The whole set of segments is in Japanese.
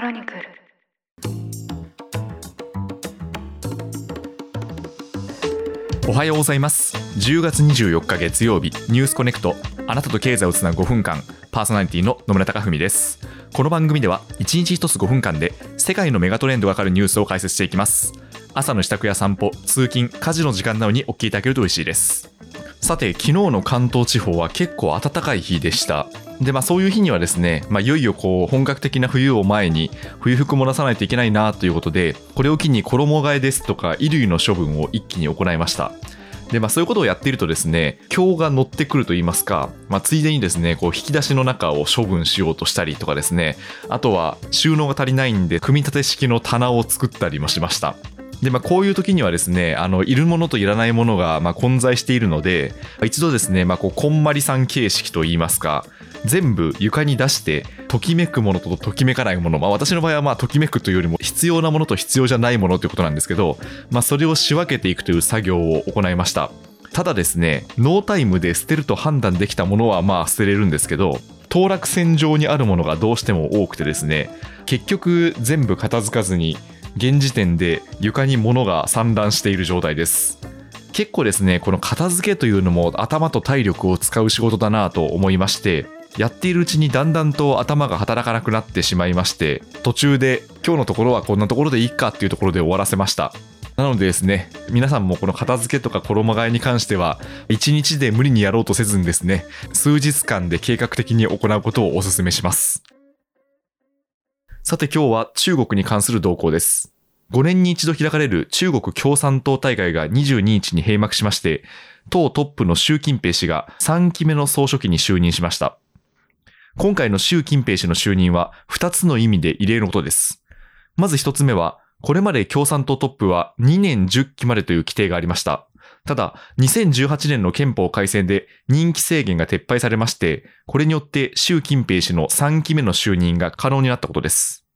クロニクル。おはようございます。10月24日月曜日ニュースコネクト。あなたと経済をつなぐ5分間パーソナリティの野村貴文です。この番組では1日1つ5分間で世界のメガトレンドがわかるニュースを解説していきます。朝の支度や散歩通勤家事の時間などにお聞きいただけると嬉しいです。さて昨日の関東地方は結構暖かい日でした。でまあそういう日にはですね、まあ、いよいよこう本格的な冬を前に冬服も出さないといけないなということでこれを機に衣替えですとか衣類の処分を一気に行いましたでまあ、そういうことをやっているとですね、今日が乗ってくると言いますか、まあ、ついでにですね、こう引き出しの中を処分しようとしたりとかですね、あとは収納が足りないんで、組み立て式の棚を作ったりもしました。で、まあ、こういう時にはですね、あの、いるものといらないものが、まあ、混在しているので、一度ですね、まあ、こう、こんまりさん形式と言いますか、全部床に出して、ときめくものとときめかないもの、まあ、私の場合はまあときめくというよりも必要なものと必要じゃないものということなんですけど、まあ、それを仕分けていくという作業を行いました。ただですね、ノータイムで捨てると判断できたものはまあ捨てれるんですけど、当落線上にあるものがどうしても多くてですね、結局全部片付かずに、現時点で床に物が散乱している状態です。結構ですね、この片付けというのも頭と体力を使う仕事だなと思いまして、やっているうちにだんだんと頭が働かなくなってしまいまして、途中で今日のところはこんなところでいいかっていうところで終わらせました。なのでですね、皆さんもこの片付けとか衣替えに関しては、1日で無理にやろうとせずにですね、数日間で計画的に行うことをお勧めします。さて今日は中国に関する動向です。5年に一度開かれる中国共産党大会が22日に閉幕しまして、党トップの習近平氏が3期目の総書記に就任しました。今回の習近平氏の就任は2つの意味で異例のことです。まず1つ目は、これまで共産党トップは2年10期までという規定がありました。ただ、2018年の憲法改正で任期制限が撤廃されまして、これによって習近平氏の3期目の就任が可能になったことです。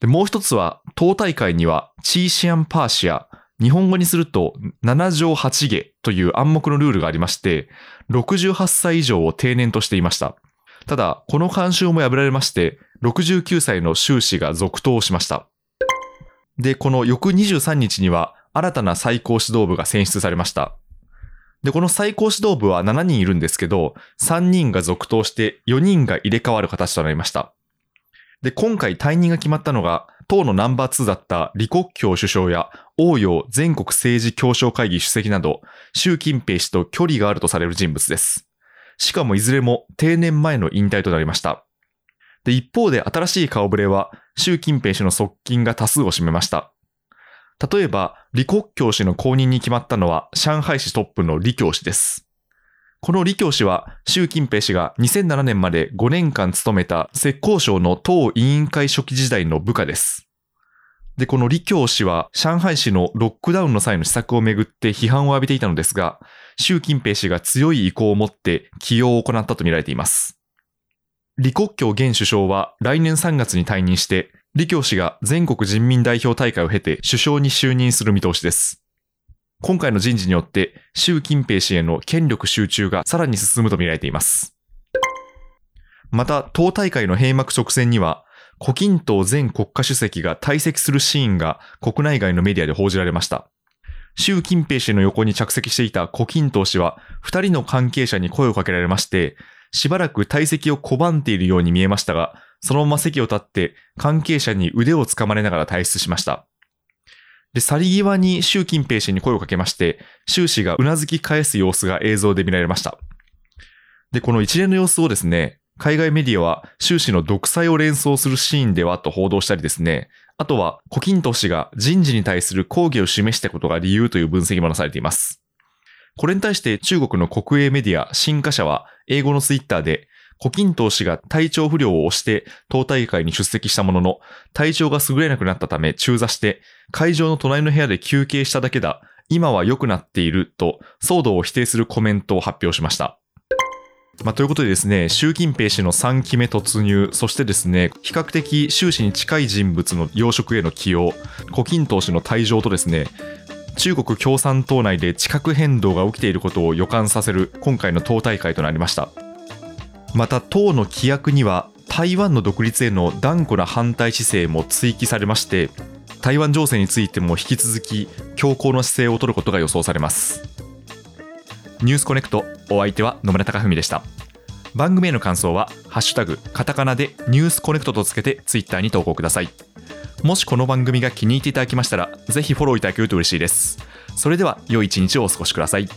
でもう一つは、党大会には、チーシアンパーシア、日本語にすると7条8下という暗黙のルールがありまして、68歳以上を定年としていました。ただ、この慣習も破られまして、69歳の習氏が続投しました。で、この翌23日には新たな最高指導部が選出されました。で、この最高指導部は7人いるんですけど、3人が続投して4人が入れ替わる形となりました。で、今回退任が決まったのが、党のナンバー2だった李克強首相や王陽全国政治協商会議主席など、習近平氏と距離があるとされる人物です。しかもいずれも定年前の引退となりました。で、一方で新しい顔ぶれは、習近平氏の側近が多数を占めました。例えば、李克強氏の後任に決まったのは、上海市トップの李強氏です。この李強氏は、習近平氏が2007年まで5年間務めた浙江省の党委員会初期時代の部下です。で、この李強氏は、上海市のロックダウンの際の施策をめぐって批判を浴びていたのですが、習近平氏が強い意向を持って起用を行ったとみられています。李克強現首相は来年3月に退任して、李強氏が全国人民代表大会を経て首相に就任する見通しです。今回の人事によって習近平氏への権力集中がさらに進むと見られています。また、党大会の閉幕直前には、胡錦涛前国家主席が退席するシーンが国内外のメディアで報じられました。習近平氏の横に着席していた胡錦涛氏は、二人の関係者に声をかけられまして、しばらく退席を拒んでいるように見えましたが、そのまま席を立って関係者に腕をつかまれながら退出しました。で、去り際に習近平氏に声をかけまして、習氏が頷き返す様子が映像で見られました。で、この一連の様子をですね、海外メディアは習氏の独裁を連想するシーンではと報道したりですね、あとは、胡錦涛氏が人事に対する抗議を示したことが理由という分析もなされています。これに対して中国の国営メディア、新華社は英語のツイッターで、胡錦涛氏が体調不良を押して党大会に出席したものの、体調が優れなくなったため中座して、会場の隣の部屋で休憩しただけだ、今は良くなっていると、騒動を否定するコメントを発表しました。まあ、ということでですね、習近平氏の3期目突入、そしてですね、比較的習氏に近い人物の要職への起用、胡錦涛氏の退場とですね、中国共産党内で地殻変動が起きていることを予感させる今回の党大会となりましたまた党の規約には台湾の独立への断固な反対姿勢も追記されまして台湾情勢についても引き続き強硬な姿勢を取ることが予想されます。ニュースコネクトお相手は野村貴文でした。番組への感想は「ハッシュタグカタカナ」でニュースコネクトとつけてツイッターに投稿ください。もしこの番組が気に入っていただけましたらぜひフォローいただけると嬉しいです。それでは良い一日をお過ごしください。